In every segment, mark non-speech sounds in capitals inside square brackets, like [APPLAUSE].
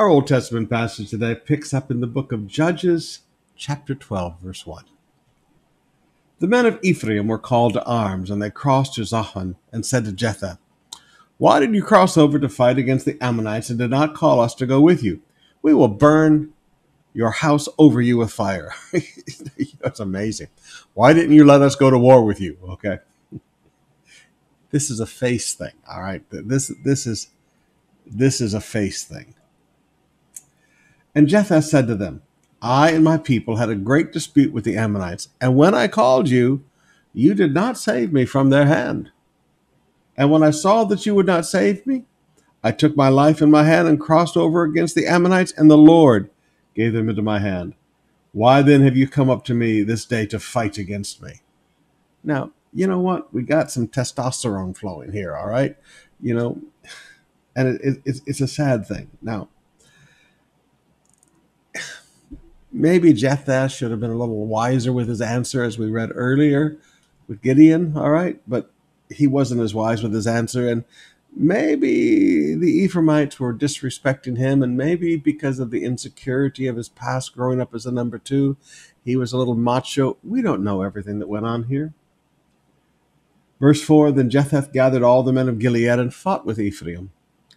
Our Old Testament passage today picks up in the book of Judges, chapter 12, verse 1. The men of Ephraim were called to arms, and they crossed to Zaphon and said to Jephthah, Why did you cross over to fight against the Ammonites and did not call us to go with you? We will burn your house over you with fire. [LAUGHS] That's amazing. Why didn't you let us go to war with you? Okay. This is a face thing. All right. This this is this is a face thing. And Jephthah said to them, I and my people had a great dispute with the Ammonites, and when I called you, you did not save me from their hand. And when I saw that you would not save me, I took my life in my hand and crossed over against the Ammonites, and the Lord gave them into my hand. Why then have you come up to me this day to fight against me? Now, you know what? We got some testosterone flowing here, all right? You know, and it, it, it's, it's a sad thing. Now, maybe Jephthah should have been a little wiser with his answer, as we read earlier with Gideon. All right, but he wasn't as wise with his answer, and maybe the Ephraimites were disrespecting him, and maybe because of the insecurity of his past growing up as a number two, he was a little macho. We don't know everything that went on here. Verse 4 Then Jephthah gathered all the men of Gilead and fought with Ephraim.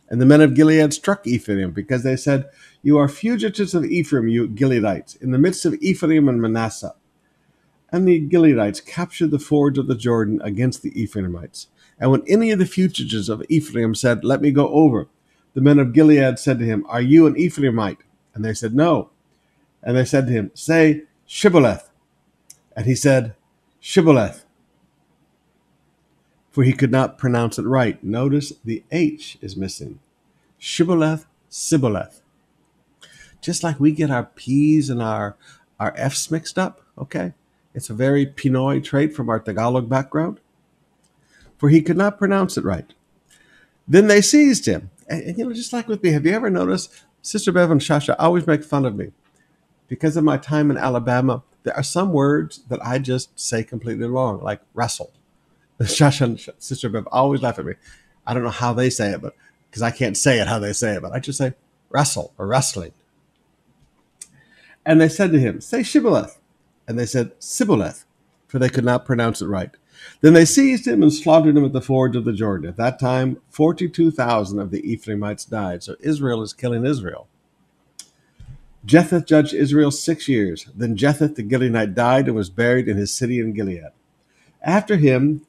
And the men of Gilead struck Ephraim because they said, You are fugitives of Ephraim, you Gileadites, in the midst of Ephraim and Manasseh. And the Gileadites captured the fords of the Jordan against the Ephraimites. And when any of the fugitives of Ephraim said, Let me go over, the men of Gilead said to him, Are you an Ephraimite? And they said, No. And they said to him, Say, Shibboleth. And he said, Shibboleth for he could not pronounce it right. Notice the H is missing. Shibboleth, Sibboleth. Just like we get our P's and our, our F's mixed up, okay? It's a very Pinoy trait from our Tagalog background. For he could not pronounce it right. Then they seized him. And, and you know, just like with me, have you ever noticed Sister Bev and Shasha always make fun of me because of my time in Alabama? There are some words that I just say completely wrong, like wrestle Josh and Sister Bev always laugh at me. I don't know how they say it, but because I can't say it how they say it, but I just say wrestle or wrestling. And they said to him, Say Shibboleth. And they said Sibboleth, for they could not pronounce it right. Then they seized him and slaughtered him at the fords of the Jordan. At that time, 42,000 of the Ephraimites died. So Israel is killing Israel. Jephthah judged Israel six years. Then Jephthah the Gileadite died and was buried in his city in Gilead. After him,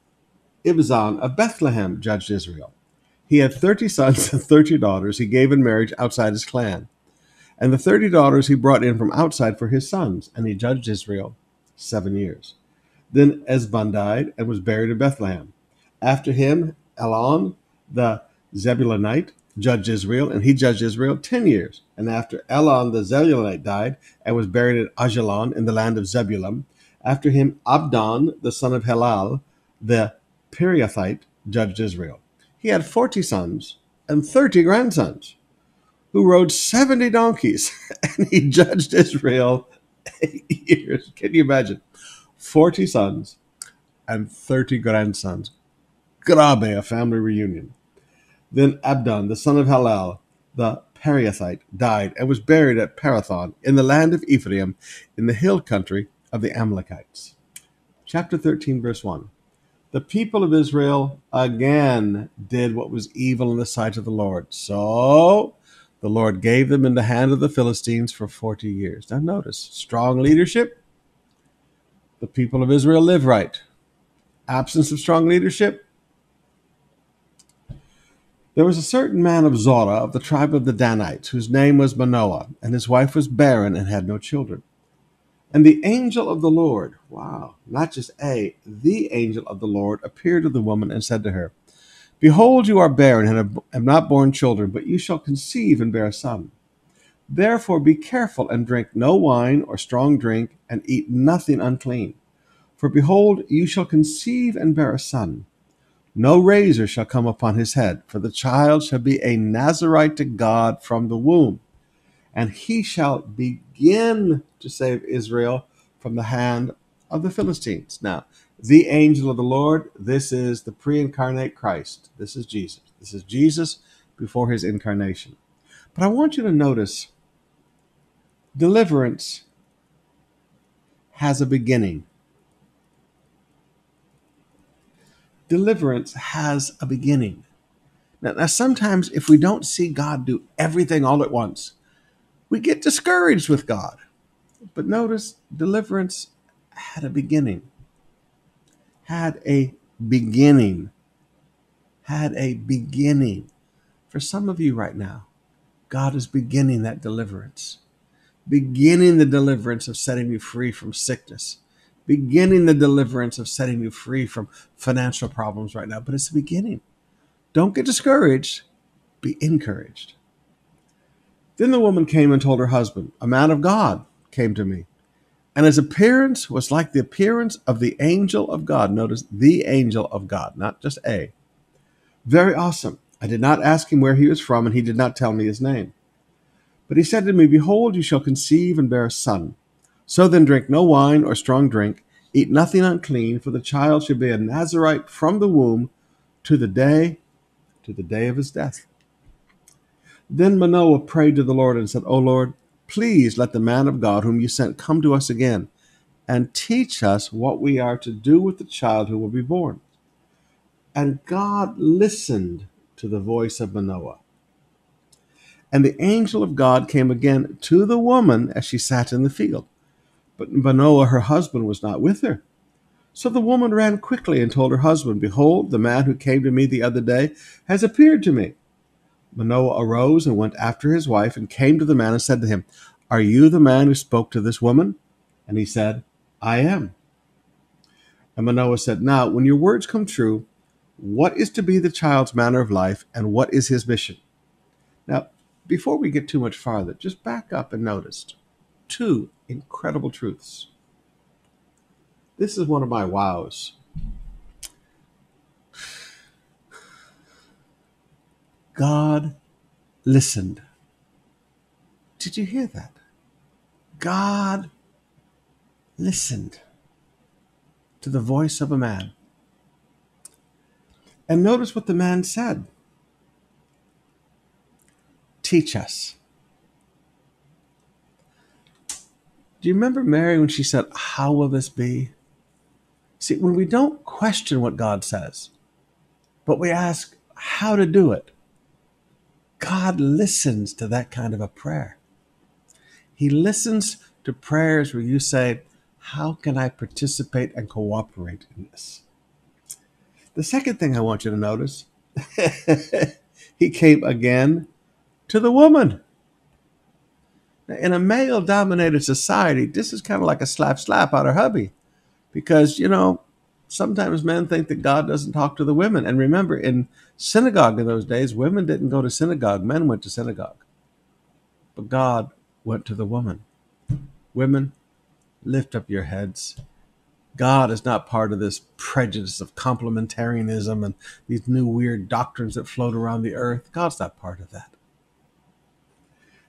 Ibzan of Bethlehem judged Israel. He had thirty sons and thirty daughters he gave in marriage outside his clan. And the thirty daughters he brought in from outside for his sons, and he judged Israel seven years. Then Ibzan died and was buried in Bethlehem. After him, Elon the Zebulunite judged Israel, and he judged Israel ten years. And after Elon the Zebulunite died and was buried at Aijalon in the land of Zebulun, after him Abdon the son of Hillel the Pirathite judged Israel. He had forty sons and thirty grandsons, who rode seventy donkeys, [LAUGHS] and he judged Israel eight years. Can you imagine? Forty sons and thirty grandsons. Grabe, a family reunion. Then Abdon, the son of Hillel, the Periathite, died and was buried at Pirathon in the land of Ephraim in the hill country of the Amalekites. Chapter 13, verse 1 the people of Israel again did what was evil in the sight of the Lord. So the Lord gave them in the hand of the Philistines for 40 years. Now, notice strong leadership. The people of Israel live right. Absence of strong leadership. There was a certain man of Zorah of the tribe of the Danites, whose name was Manoah, and his wife was barren and had no children. And the angel of the Lord, wow, not just a, the angel of the Lord appeared to the woman and said to her, Behold, you are barren and have not borne children, but you shall conceive and bear a son. Therefore be careful and drink no wine or strong drink, and eat nothing unclean. For behold, you shall conceive and bear a son. No razor shall come upon his head, for the child shall be a Nazarite to God from the womb and he shall begin to save Israel from the hand of the Philistines. Now, the angel of the Lord, this is the pre incarnate Christ. This is Jesus. This is Jesus before his incarnation. But I want you to notice deliverance has a beginning. Deliverance has a beginning. Now, now, sometimes if we don't see God do everything all at once, we get discouraged with God. But notice deliverance had a beginning, had a beginning, had a beginning. For some of you right now, God is beginning that deliverance, beginning the deliverance of setting you free from sickness, beginning the deliverance of setting you free from financial problems right now. But it's the beginning. Don't get discouraged, be encouraged. Then the woman came and told her husband, A man of God came to me, and his appearance was like the appearance of the angel of God. Notice the angel of God, not just a. Very awesome. I did not ask him where he was from, and he did not tell me his name. But he said to me, Behold, you shall conceive and bear a son. So then drink no wine or strong drink, eat nothing unclean, for the child shall be a Nazarite from the womb to the day to the day of his death. Then Manoah prayed to the Lord and said, O Lord, please let the man of God whom you sent come to us again and teach us what we are to do with the child who will be born. And God listened to the voice of Manoah. And the angel of God came again to the woman as she sat in the field. But Manoah, her husband, was not with her. So the woman ran quickly and told her husband, Behold, the man who came to me the other day has appeared to me. Manoah arose and went after his wife and came to the man and said to him, Are you the man who spoke to this woman? And he said, I am. And Manoah said, Now, when your words come true, what is to be the child's manner of life and what is his mission? Now, before we get too much farther, just back up and notice two incredible truths. This is one of my wows. God listened. Did you hear that? God listened to the voice of a man. And notice what the man said Teach us. Do you remember Mary when she said, How will this be? See, when we don't question what God says, but we ask how to do it, God listens to that kind of a prayer. He listens to prayers where you say, How can I participate and cooperate in this? The second thing I want you to notice, [LAUGHS] he came again to the woman. In a male dominated society, this is kind of like a slap slap out of hubby because, you know, sometimes men think that God doesn't talk to the women. And remember, in synagogue in those days, women didn't go to synagogue, men went to synagogue. But God went to the woman. Women, lift up your heads. God is not part of this prejudice of complementarianism and these new weird doctrines that float around the earth. God's not part of that.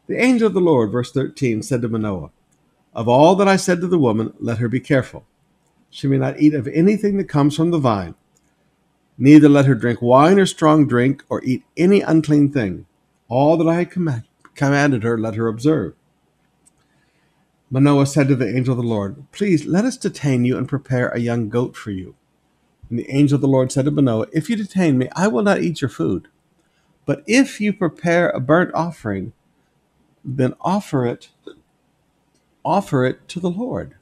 The angel of the Lord, verse 13, said to Manoah, Of all that I said to the woman, let her be careful. She may not eat of anything that comes from the vine, neither let her drink wine or strong drink, or eat any unclean thing. All that I command, commanded her, let her observe. Manoah said to the angel of the Lord, Please let us detain you and prepare a young goat for you. And the angel of the Lord said to Manoah, If you detain me, I will not eat your food. But if you prepare a burnt offering, then offer it offer it to the Lord.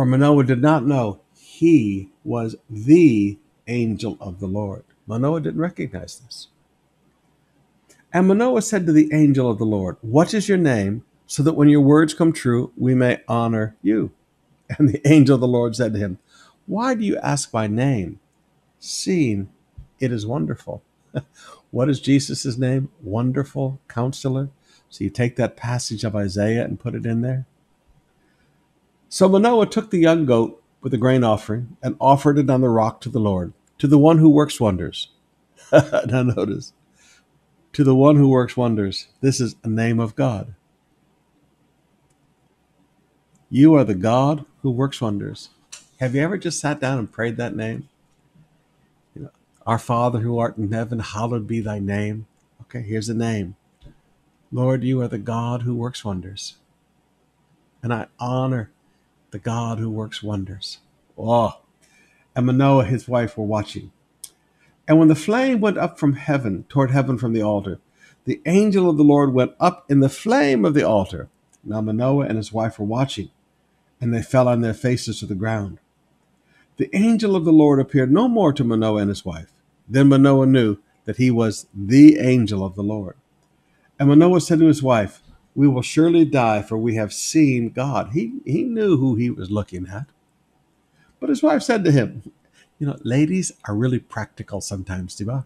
For Manoah did not know he was the angel of the Lord. Manoah didn't recognize this. And Manoah said to the angel of the Lord, What is your name, so that when your words come true, we may honor you? [LAUGHS] And the angel of the Lord said to him, Why do you ask my name, seeing it is wonderful? [LAUGHS] What is Jesus' name? Wonderful Counselor. So you take that passage of Isaiah and put it in there. So Manoah took the young goat with the grain offering and offered it on the rock to the Lord, to the one who works wonders. [LAUGHS] now notice, to the one who works wonders. This is a name of God. You are the God who works wonders. Have you ever just sat down and prayed that name? You know, Our Father who art in heaven, hallowed be thy name. Okay, here's a name. Lord, you are the God who works wonders. And I honor the God who works wonders. Oh, and Manoah, his wife, were watching. And when the flame went up from heaven, toward heaven from the altar, the angel of the Lord went up in the flame of the altar. Now Manoah and his wife were watching, and they fell on their faces to the ground. The angel of the Lord appeared no more to Manoah and his wife. Then Manoah knew that he was the angel of the Lord. And Manoah said to his wife, We will surely die, for we have seen God. He, he knew who he was looking at. But his wife said to him, You know, ladies are really practical sometimes, Diba.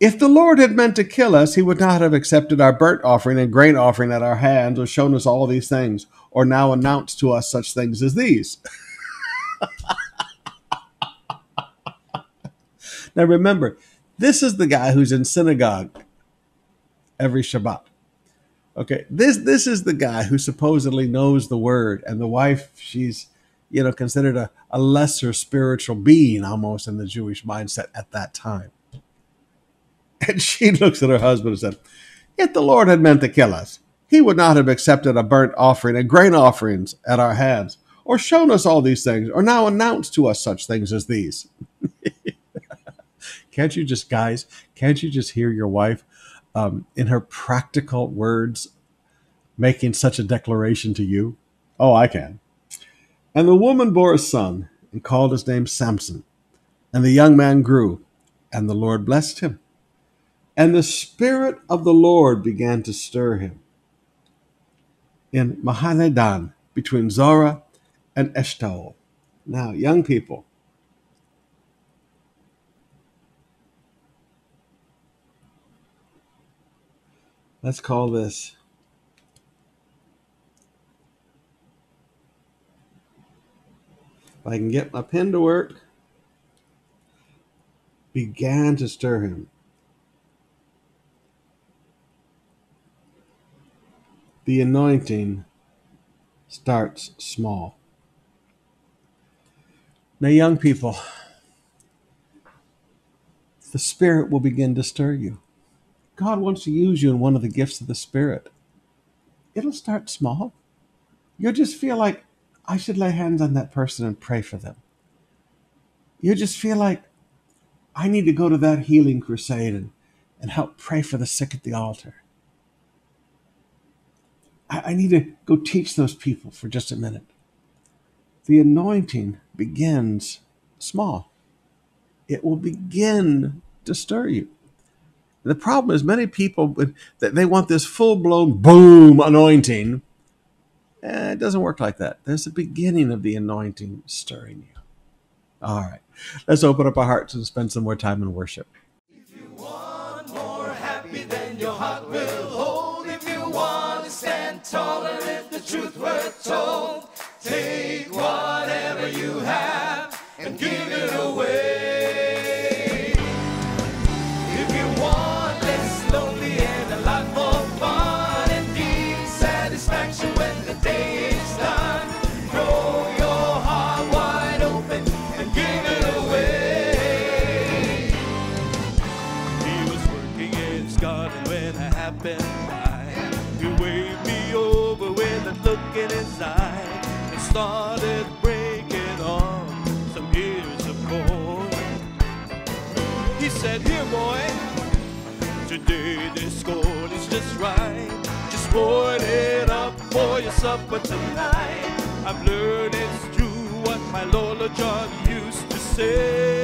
If the Lord had meant to kill us, he would not have accepted our burnt offering and grain offering at our hands, or shown us all these things, or now announced to us such things as these. [LAUGHS] now remember, this is the guy who's in synagogue every Shabbat. Okay, this this is the guy who supposedly knows the word, and the wife, she's you know considered a, a lesser spiritual being almost in the Jewish mindset at that time. And [LAUGHS] she looks at her husband and said, If the Lord had meant to kill us, he would not have accepted a burnt offering and grain offerings at our hands, or shown us all these things, or now announced to us such things as these. [LAUGHS] can't you just, guys, can't you just hear your wife um, in her practical words making such a declaration to you? Oh, I can. And the woman bore a son and called his name Samson. And the young man grew, and the Lord blessed him. And the Spirit of the Lord began to stir him in Mahaneh-dan between Zorah and Eshtaol. Now, young people, let's call this if I can get my pen to work, began to stir him. The anointing starts small. Now, young people, the Spirit will begin to stir you. God wants to use you in one of the gifts of the Spirit. It'll start small. You'll just feel like, I should lay hands on that person and pray for them. You'll just feel like, I need to go to that healing crusade and, and help pray for the sick at the altar. I, I need to go teach those people for just a minute. The anointing begins small, it will begin to stir you. The problem is, many people that they want this full blown boom anointing. Eh, it doesn't work like that. There's a beginning of the anointing stirring you. All right, let's open up our hearts and spend some more time in worship. If you want more happy, your heart will hold. If you want to stand tall and if the truth were told, take Boil it up for your supper tonight. I've learned it's true what my Lola John used to say.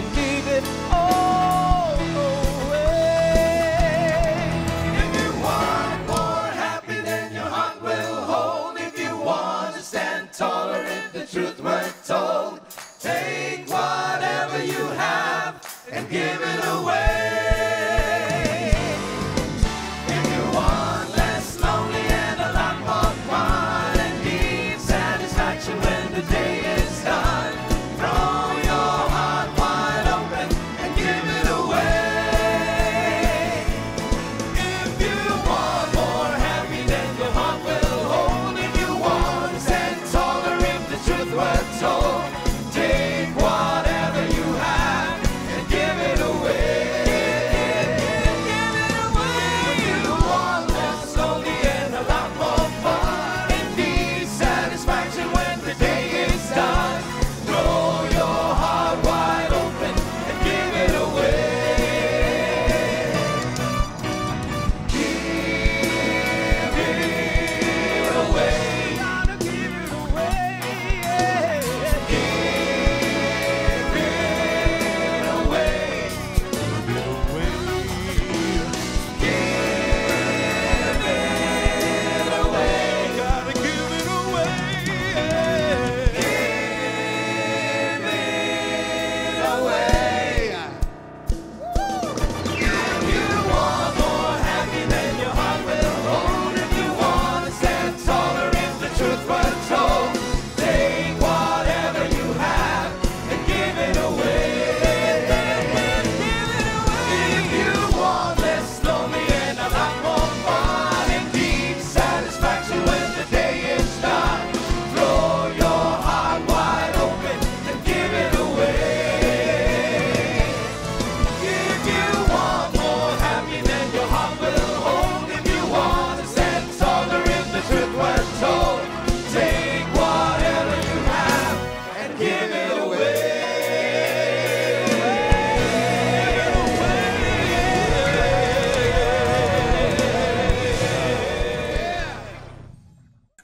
Can give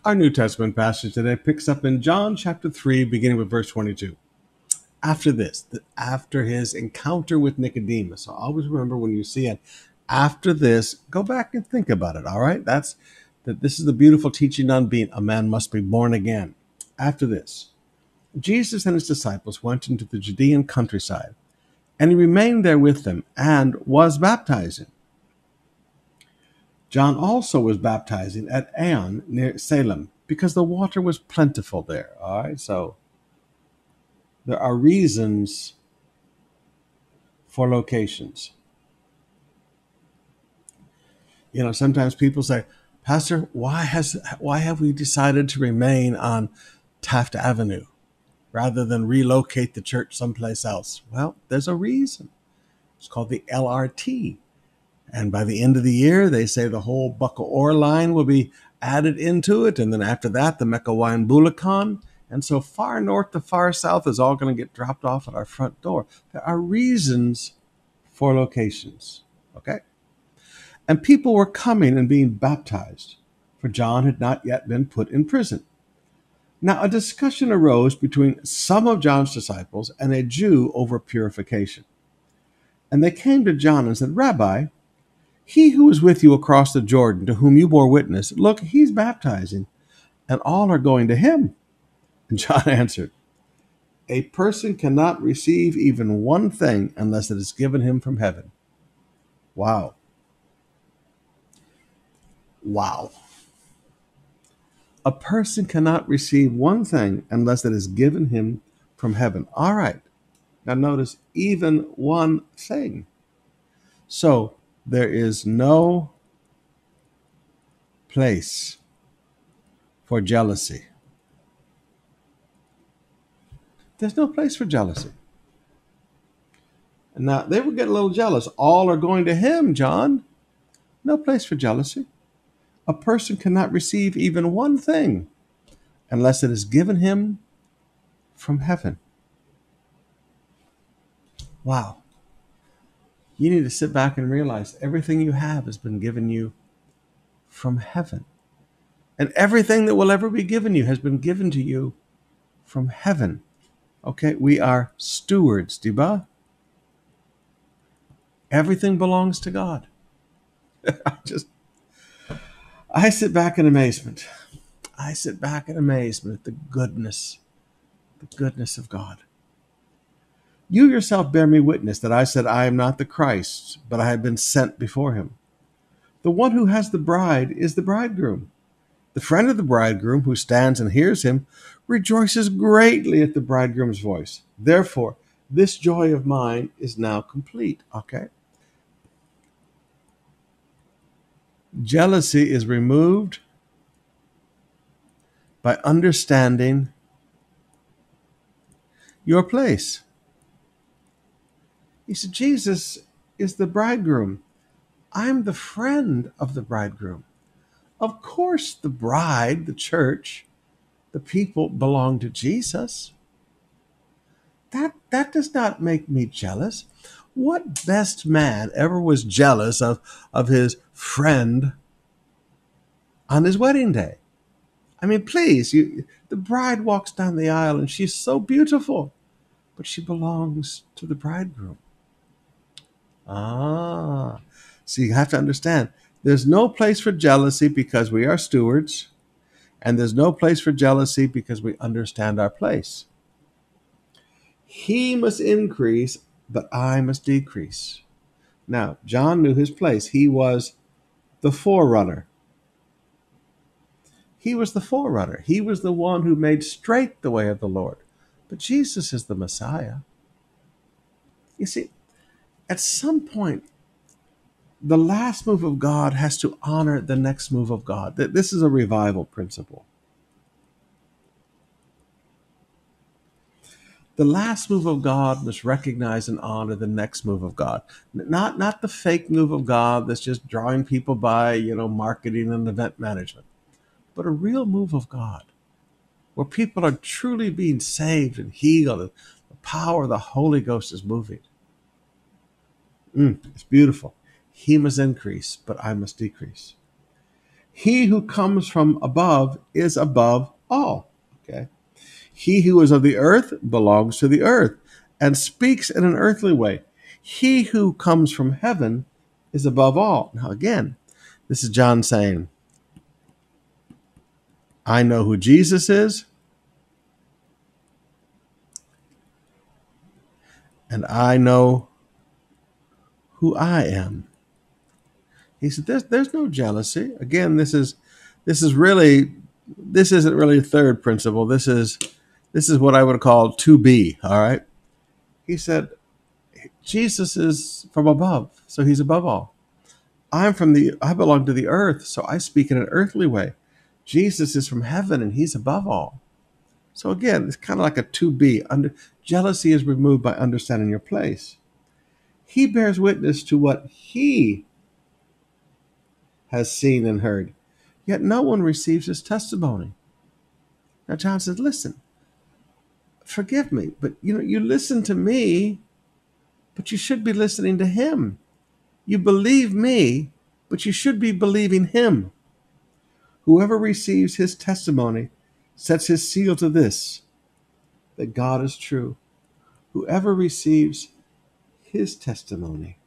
Our New Testament passage today picks up in John chapter 3, beginning with verse 22. After this, after his encounter with Nicodemus, so always remember when you see it, after this, go back and think about it, all right? That's that this is the beautiful teaching on being a man must be born again. After this, Jesus and his disciples went into the Judean countryside, and he remained there with them and was baptizing. John also was baptizing at Aenon near Salem because the water was plentiful there. All right, so there are reasons for locations. You know, sometimes people say, Pastor, why has why have we decided to remain on Taft Avenue rather than relocate the church someplace else? Well, there's a reason. It's called the LRT. And by the end of the year, they say the whole Bacoor line will be added into it. And then after that, the Meycauayan Bulacan. And so far north to far south is all going to get dropped off at our front door. There are reasons for locations. Okay? And people were coming and being baptized, for John had not yet been put in prison. Now, a discussion arose between some of John's disciples and a Jew over purification. And they came to John and said, Rabbi, he who was with you across the Jordan, to whom you bore witness, look, he's baptizing, and all are going to him. And John [LAUGHS] answered, A person cannot receive even one thing unless it is given him from heaven. Wow. Wow. A person cannot receive one thing unless it is given him from heaven. All right. Now notice, even one thing. So there is no place for jealousy. There's no place for jealousy. Now they were getting a little jealous. All are going to him, John. No place for jealousy. A person cannot receive even one thing unless it is given him from heaven. Wow. You need to sit back and realize everything you have has been given you from heaven. And everything that will ever be given you has been given to you from heaven. Okay, we are stewards, diba? Everything belongs to God. [LAUGHS] I just I sit back in amazement. I sit back in amazement at the goodness, the goodness of God. You yourself bear me witness that I said, I am not the Christ, but I have been sent before him. The one who has the bride is the bridegroom. The friend of the bridegroom who stands and hears him rejoices greatly at the bridegroom's voice. Therefore, this joy of mine is now complete. Okay? Jealousy is removed by understanding your place. He said, Jesus is the bridegroom. I'm the friend of the bridegroom. Of course, the bride, the church, the people belong to Jesus. That, that does not make me jealous. What best man ever was jealous of, of his friend on his wedding day? I mean, please, you, the bride walks down the aisle and she's so beautiful, but she belongs to the bridegroom. Ah, so you have to understand there's no place for jealousy because we are stewards, and there's no place for jealousy because we understand our place. He must increase, but I must decrease. Now, John knew his place. He was the forerunner. He was the forerunner. He was the one who made straight the way of the Lord. But Jesus is the Messiah. You see, at some point, the last move of God has to honor the next move of God. Th- This is a revival principle. The last move of God must recognize and honor the next move of God. Not not the fake move of God that's just drawing people by, you know, marketing and event management, but a real move of God where people are truly being saved and healed and the power of the Holy Ghost is moving. Mm, it's beautiful. He must increase, but I must decrease. He who comes from above is above all. Okay. He who is of the earth belongs to the earth and speaks in an earthly way. He who comes from heaven is above all. Now, again, this is John saying, I know who Jesus is, and I know who I am. He said, "There's there's no jealousy." Again, this is this is really this isn't really a third principle. This is this is what I would call to be. All right. He said, Jesus is from above, so he's above all. I'm from the I belong to the earth, so I speak in an earthly way. Jesus is from heaven and he's above all. So again, it's kind of like a to be. Under jealousy is removed by understanding your place. He bears witness to what he has seen and heard, yet no one receives his testimony. Now John says, "Listen, forgive me, but you know, you listen to me, but you should be listening to him. You believe me, but you should be believing him. Whoever receives his testimony sets his seal to this that God is true. Whoever receives his testimony,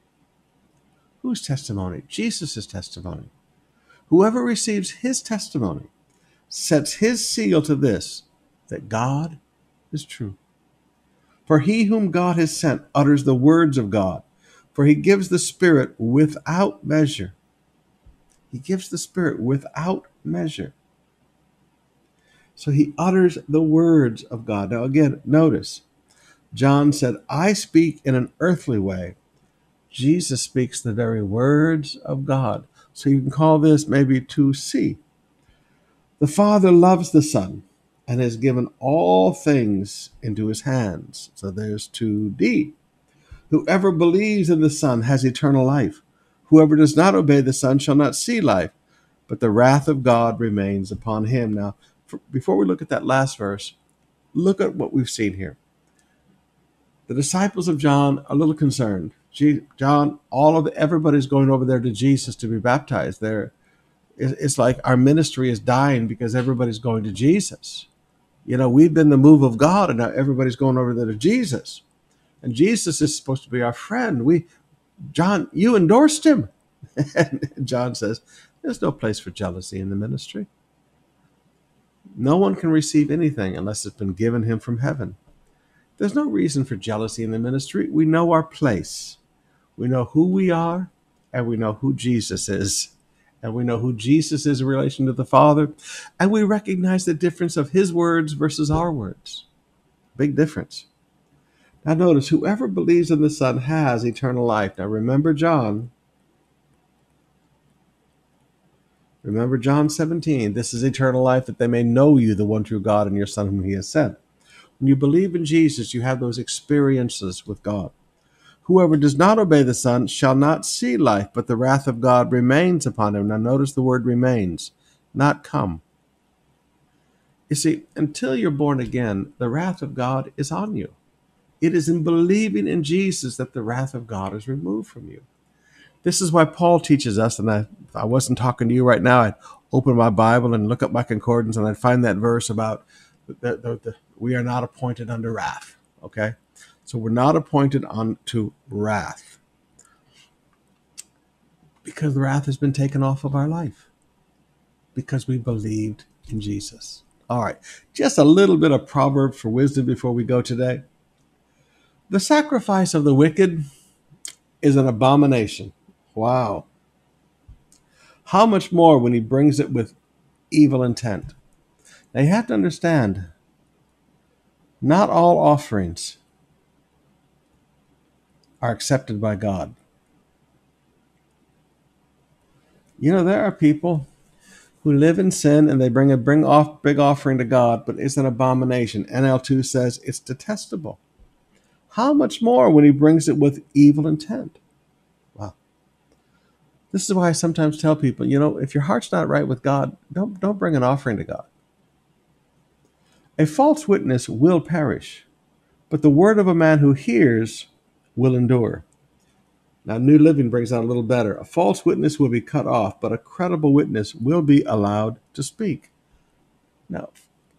whose testimony? Jesus' testimony. Whoever receives his testimony sets his seal to this that God is true. For he whom God has sent utters the words of God, for he gives the Spirit without measure. He gives the Spirit without measure. So he utters the words of God. Now, again, notice John said, I speak in an earthly way. Jesus speaks the very words of God. So you can call this maybe 2C. The Father loves the Son and has given all things into his hands. So there's 2D. Whoever believes in the Son has eternal life. Whoever does not obey the Son shall not see life, but the wrath of God remains upon him. Now, for, before we look at that last verse, look at what we've seen here. The disciples of John a little concerned. John, all of everybody's going over there to Jesus to be baptized. There, it's like our ministry is dying because everybody's going to Jesus. You know, we've been the move of God, and now everybody's going over there to Jesus. And Jesus is supposed to be our friend. We, John, you endorsed him. and [LAUGHS] John says, There's no place for jealousy in the ministry. No one can receive anything unless it's been given him from heaven. There's no reason for jealousy in the ministry. We know our place, we know who we are, and we know who Jesus is. And we know who Jesus is in relation to the Father. And we recognize the difference of his words versus our words. Big difference. Now, notice whoever believes in the Son has eternal life. Now, remember John. Remember John 17. This is eternal life that they may know you, the one true God, and your Son whom he has sent. When you believe in Jesus, you have those experiences with God. Whoever does not obey the Son shall not see life, but the wrath of God remains upon him. Now, notice the word remains, not come. You see, until you're born again, the wrath of God is on you. It is in believing in Jesus that the wrath of God is removed from you. This is why Paul teaches us, and I, I wasn't talking to you right now, I'd open my Bible and look up my concordance, and I'd find that verse about the, the, the, we are not appointed under wrath. Okay? So we're not appointed unto wrath because the wrath has been taken off of our life because we believed in Jesus. All right, just a little bit of proverb for wisdom before we go today. The sacrifice of the wicked is an abomination. Wow. How much more when he brings it with evil intent? Now you have to understand, not all offerings are accepted by God. You know, there are people who live in sin and they bring a bring off big offering to God, but it's an abomination. NLT says it's detestable. How much more when he brings it with evil intent? Wow. This is why I sometimes tell people, you know, if your heart's not right with God, don't don't bring an offering to God. A false witness will perish, but the word of a man who hears will endure. Now, New Living brings out a little better. A false witness will be cut off, but a credible witness will be allowed to speak. Now,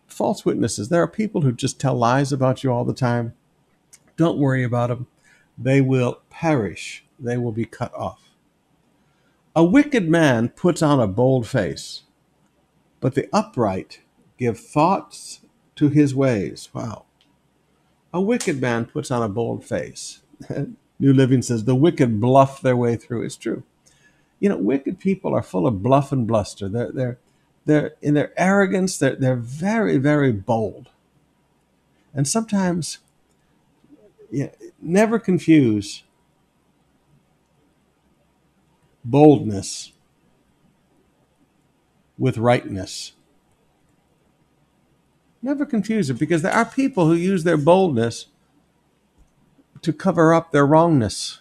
false witnesses, there are people who just tell lies about you all the time. Don't worry about them. They will perish, they will be cut off. A wicked man puts on a bold face, but the upright give thoughts to his ways. Wow. A wicked man puts on a bold face. [LAUGHS] New Living says the wicked bluff their way through. It's true. You know, wicked people are full of bluff and bluster. They're they're they're in their arrogance. They're they're very very bold, and sometimes, yeah, never confuse boldness with rightness. Never confuse it because there are people who use their boldness to cover up their wrongness.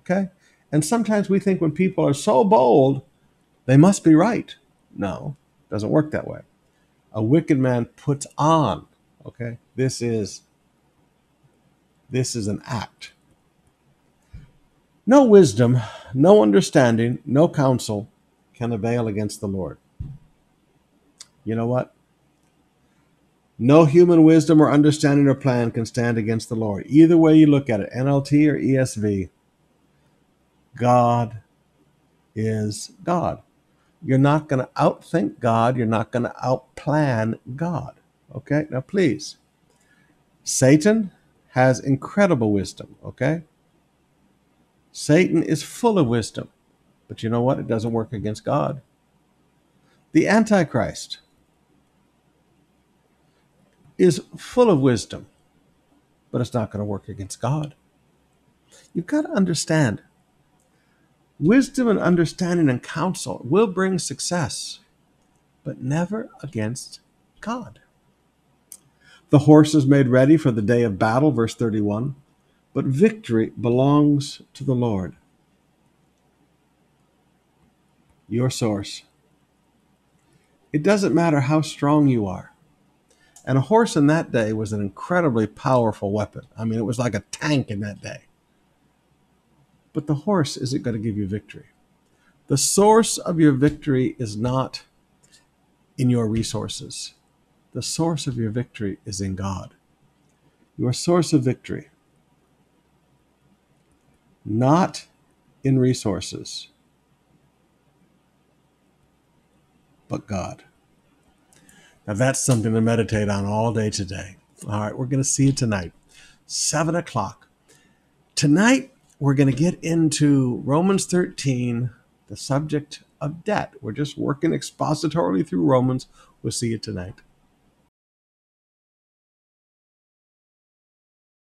Okay? And sometimes we think when people are so bold, they must be right. No, doesn't work that way. A wicked man puts on, okay? This is this is an act. No wisdom, no understanding, no counsel can avail against the Lord. You know what? No human wisdom or understanding or plan can stand against the Lord. Either way you look at it, NLT or ESV, God is God. You're not going to outthink God. You're not going to outplan God. Okay? Now, please. Satan has incredible wisdom. Okay? Satan is full of wisdom. But you know what? It doesn't work against God. The Antichrist is full of wisdom, but it's not going to work against God. You've got to understand wisdom and understanding and counsel will bring success, but never against God. The horse is made ready for the day of battle, verse 31. but victory belongs to the Lord, your source. It doesn't matter how strong you are. And a horse in that day was an incredibly powerful weapon. I mean, it was like a tank in that day. But the horse isn't going to give you victory. The source of your victory is not in your resources. The source of your victory is in God. Your source of victory, not in resources, but God. Now that's something to meditate on all day today. All right, we're going to see you tonight, seven o'clock. Tonight, we're going to get into Romans 13, the subject of debt. We're just working expositorily through Romans. We'll see you tonight.